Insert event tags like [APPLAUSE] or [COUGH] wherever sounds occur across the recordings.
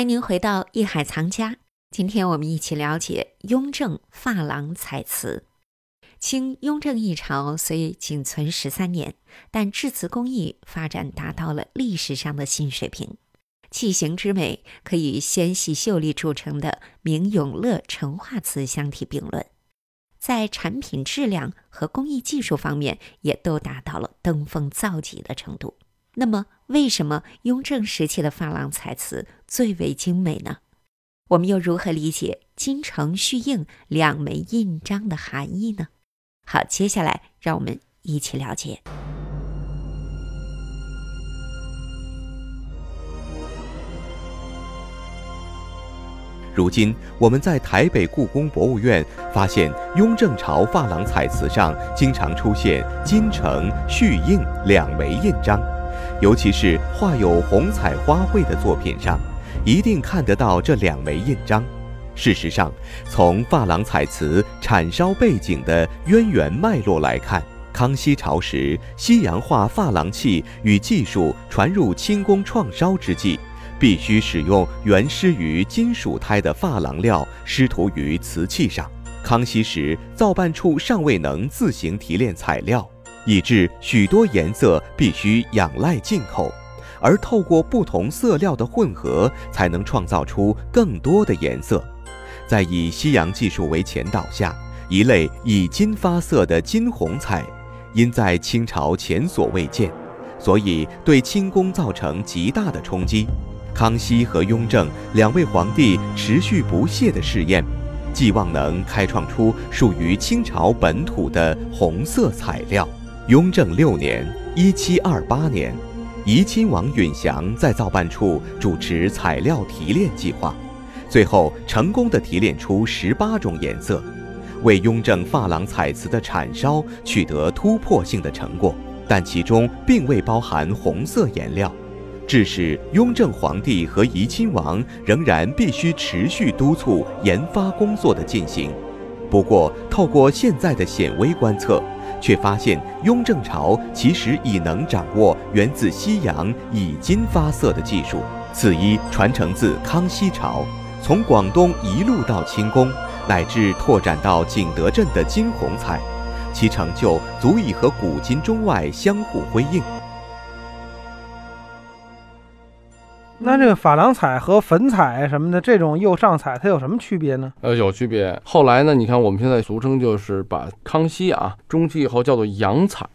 欢迎您回到艺海藏家。今天我们一起了解雍正珐琅彩瓷。清雍正一朝虽仅存十三年，但制瓷工艺发展达到了历史上的新水平。器形之美可与纤细秀丽著称的明永乐成化瓷相提并论，在产品质量和工艺技术方面也都达到了登峰造极的程度。那么，为什么雍正时期的珐琅彩瓷最为精美呢？我们又如何理解“金城续印”两枚印章的含义呢？好，接下来让我们一起了解。如今，我们在台北故宫博物院发现，雍正朝珐琅彩瓷上经常出现“金城续印”两枚印章。尤其是画有红彩花卉的作品上，一定看得到这两枚印章。事实上，从珐琅彩瓷产烧背景的渊源脉络来看，康熙朝时西洋画珐琅器与技术传入清宫创烧之际，必须使用原施于金属胎的珐琅料施涂于瓷器上。康熙时造办处尚未能自行提炼材料。以致许多颜色必须仰赖进口，而透过不同色料的混合，才能创造出更多的颜色。在以西洋技术为前导下，一类以金发色的金红彩，因在清朝前所未见，所以对清宫造成极大的冲击。康熙和雍正两位皇帝持续不懈的试验，寄望能开创出属于清朝本土的红色彩料。雍正六年（一七二八年），怡亲王允祥在造办处主持材料提炼计划，最后成功的提炼出十八种颜色，为雍正珐琅彩瓷的产烧取得突破性的成果。但其中并未包含红色颜料，致使雍正皇帝和怡亲王仍然必须持续督促研发工作的进行。不过，透过现在的显微观测。却发现雍正朝其实已能掌握源自西洋以金发色的技术，此一传承自康熙朝，从广东一路到清宫，乃至拓展到景德镇的金红彩，其成就足以和古今中外相互辉映。那这个珐琅彩和粉彩什么的这种釉上彩，它有什么区别呢？呃，有区别。后来呢，你看我们现在俗称就是把康熙啊中期以后叫做洋彩，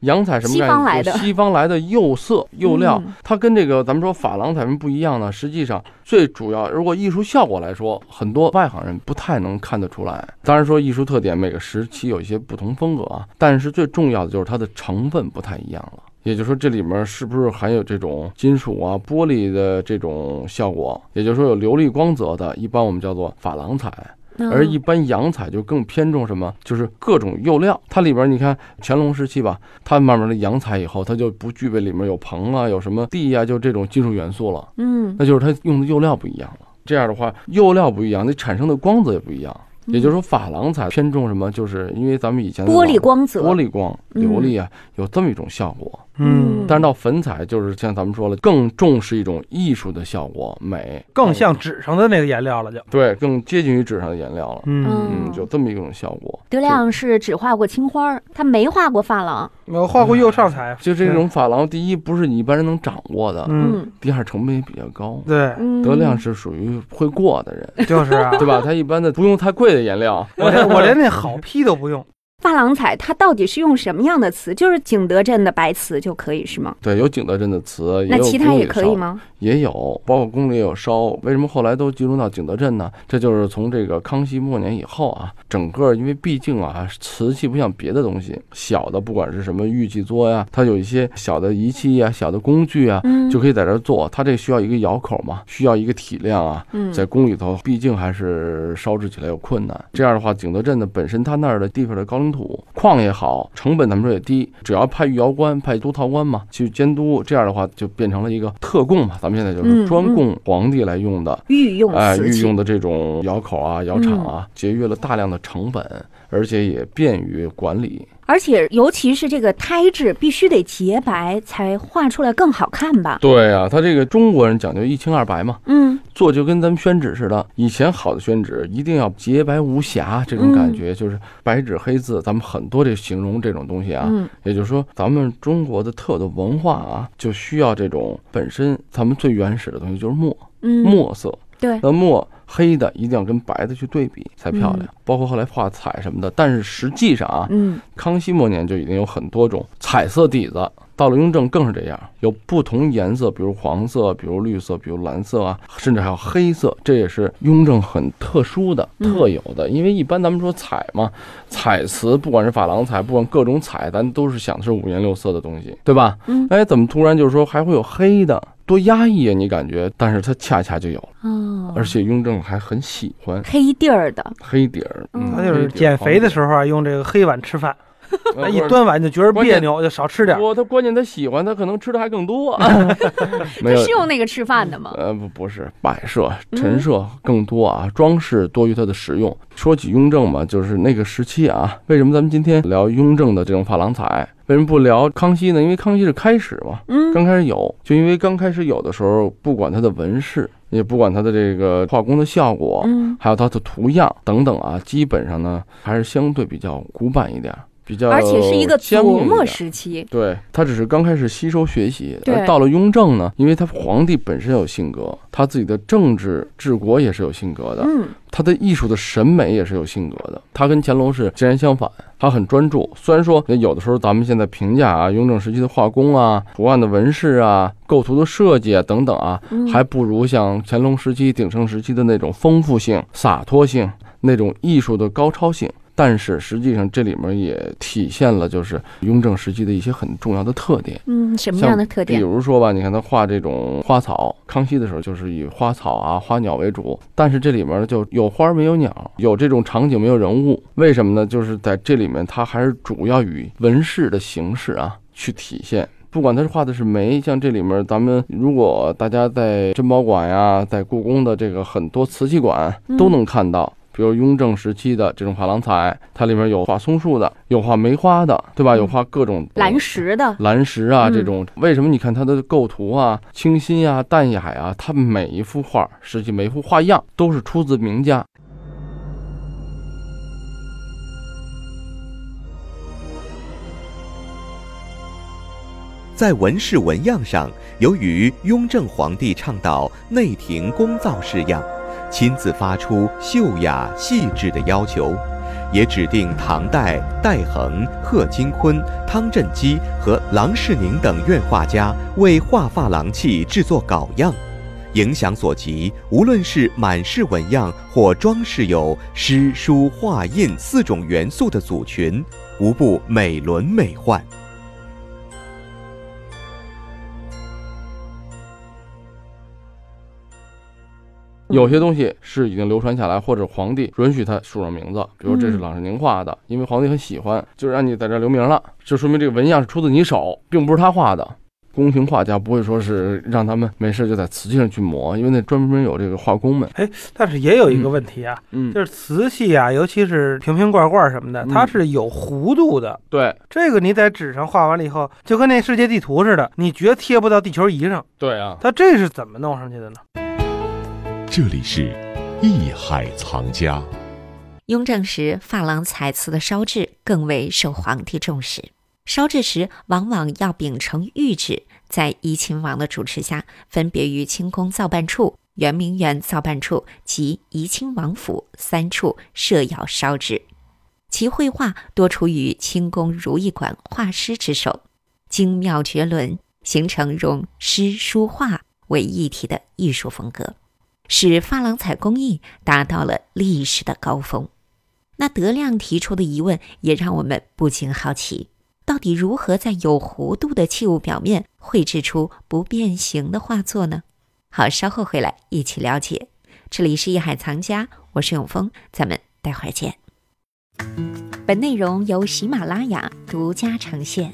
洋彩什么？西方来的。西方来的釉色釉料，它跟这个咱们说珐琅彩什么不一样呢？实际上最主要，如果艺术效果来说，很多外行人不太能看得出来。当然说艺术特点，每个时期有一些不同风格啊，但是最重要的就是它的成分不太一样了。也就是说，这里面是不是含有这种金属啊、玻璃的这种效果？也就是说，有琉璃光泽的，一般我们叫做珐琅彩，而一般洋彩就更偏重什么？就是各种釉料。它里边你看乾隆时期吧，它慢慢的洋彩以后，它就不具备里面有硼啊、有什么地啊，就这种金属元素了。嗯，那就是它用的釉料不一样了。这样的话，釉料不一样，那产生的光泽也不一样。也就是说，珐琅彩偏重什么？就是因为咱们以前玻璃光泽、玻璃光、琉璃啊，有这么一种效果。嗯，但是到粉彩就是像咱们说了，更重视一种艺术的效果，美，更像纸上的那个颜料了，就。对，更接近于纸上的颜料了。嗯。嗯，就这么一种效果。德亮是只画过青花，他没画过珐琅，没有画过釉上彩。就这种珐琅，第一不是你一般人能掌握的，嗯，第二成本也比较高。对，德亮是属于会过的人，就是啊，[LAUGHS] 对吧？他一般的不用太贵的颜料，我我连那好坯都不用。珐琅彩它到底是用什么样的瓷？就是景德镇的白瓷就可以是吗？对，有景德镇的瓷，那其他也可以吗？也有，包括宫里也有烧。为什么后来都集中到景德镇呢？这就是从这个康熙末年以后啊，整个因为毕竟啊，瓷器不像别的东西，小的不管是什么玉器作呀，它有一些小的仪器呀、小的工具啊，就可以在这做。它这需要一个窑口嘛，需要一个体量啊，在宫里头毕竟还是烧制起来有困难。这样的话，景德镇的本身它那儿的地方的高岭土矿也好，成本咱们说也低，只要派御窑官、派督陶官嘛去监督，这样的话就变成了一个特供嘛，咱们。现在就是专供皇帝来用的御用哎，御用的这种窑口啊、窑厂啊，节约了大量的成本，而且也便于管理。而且尤其是这个胎质必须得洁白，才画出来更好看吧？对啊，他这个中国人讲究一清二白嘛，嗯，做就跟咱们宣纸似的。以前好的宣纸一定要洁白无瑕，这种感觉就是白纸黑字。咱们很多这形容这种东西啊，嗯也就是说，咱们中国的特有的文化啊，就需要这种本身咱们最原始的东西就是墨，嗯，墨色。对，那墨黑的一定要跟白的去对比才漂亮，嗯包括后来画彩什么的。但是实际上啊，嗯康熙末年就已经有很多种彩色底子，到了雍正更是这样，有不同颜色，比如黄色，比如绿色，比如蓝色啊，甚至还有黑色，这也是雍正很特殊的、嗯特有的。因为一般咱们说彩嘛，彩瓷不管是珐琅彩，不管各种彩，咱都是想的是五颜六色的东西，对吧？嗯哎，怎么突然就是说还会有黑的？多压抑啊！你感觉，但是它恰恰就有，哦，而且雍正还很喜欢黑底儿的，黑底儿。嗯他就是减肥的时候啊，用这个黑碗吃饭，[LAUGHS] 一端碗就觉得别扭，就少吃点儿。不，他关键他喜欢，他可能吃的还更多。[LAUGHS] [LAUGHS] 没有是，用那个吃饭的吗？呃，不，不是摆设、陈设更多啊，装饰多于它的实用。说起雍正嘛，就是那个时期啊，为什么咱们今天聊雍正的这种珐琅彩？为什么不聊康熙呢？因为康熙是开始嘛，嗯刚开始有，就因为刚开始有的时候，不管它的纹饰，也不管它的这个画工的效果，嗯，还有它的图样等等啊，基本上呢还是相对比较古板一点，比较而且是一个琢磨僵硬一点时期，对他只是刚开始吸收学习，对而到了雍正呢，因为他皇帝本身有性格，他自己的政治治国也是有性格的，嗯他的艺术的审美也是有性格的。他跟乾隆是截然相反，他很专注。虽然说有的时候咱们现在评价啊，雍正时期的画工啊、图案的纹饰啊、构图的设计啊等等啊，嗯，还不如像乾隆时期、鼎盛时期的那种丰富性、洒脱性、那种艺术的高超性。但是实际上这里面也体现了就是雍正时期的一些很重要的特点。嗯什么样的特点比？如说吧，你看他画这种花草，康熙的时候就是以花草啊、花鸟为主，但是这里面呢就有花没有鸟，有这种场景没有人物，为什么呢？就是在这里面，它还是主要以纹饰的形式啊去体现。不管他是画的是梅，像这里面咱们如果大家在珍宝馆呀，在故宫的这个很多瓷器馆嗯都能看到。比如雍正时期的这种珐琅彩，它里面有画松树的，有画梅花的，对吧？有画各种蓝石的，蓝石啊，嗯这种为什么？你看它的构图啊，清新啊，淡雅啊、它每一幅画，实际每一幅画样都是出自名家。在纹饰纹样上，由于雍正皇帝倡导内廷工造式样，亲自发出秀雅细致的要求，也指定唐代戴衡、贺金坤、汤振基和郎世宁等院画家为画珐琅器制作稿样。影响所及，无论是满式纹样或装饰有诗书画印四种元素的组群，无不美轮美奂。有些东西是已经流传下来，或者皇帝允许他署上名字，比如这是嗯郎世宁画的，因为皇帝很喜欢，就让你在这儿留名了，就说明这个纹样是出自你手，并不是他画的。宫廷画家不会说是让他们没事就在瓷器上去磨，因为那专门有这个画工们。哎但是也有一个问题啊，嗯，就是瓷器啊，尤其是瓶瓶罐罐什么的，嗯它是有弧度的。对这个你在纸上画完了以后，就跟那世界地图似的，你绝贴不到地球仪上。对啊，它这是怎么弄上去的呢？这里是艺海藏家。雍正时，珐琅彩瓷的烧制更为受皇帝重视。烧制时往往要秉承谕旨，在怡亲王的主持下，分别于清宫造办处、圆明园造办处及怡亲王府三处设窑烧制。其绘画多出于清宫如意馆画师之手，精妙绝伦，形成融诗书画为一体的艺术风格，使珐琅彩工艺达到了历史的高峰。那德亮提出的疑问也让我们不禁好奇：到底如何在有弧度的器物表面绘制出不变形的画作呢？好，稍后回来一起了解。这里是艺海藏家，我是永峰，咱们待会儿见。本内容由喜马拉雅独家呈现。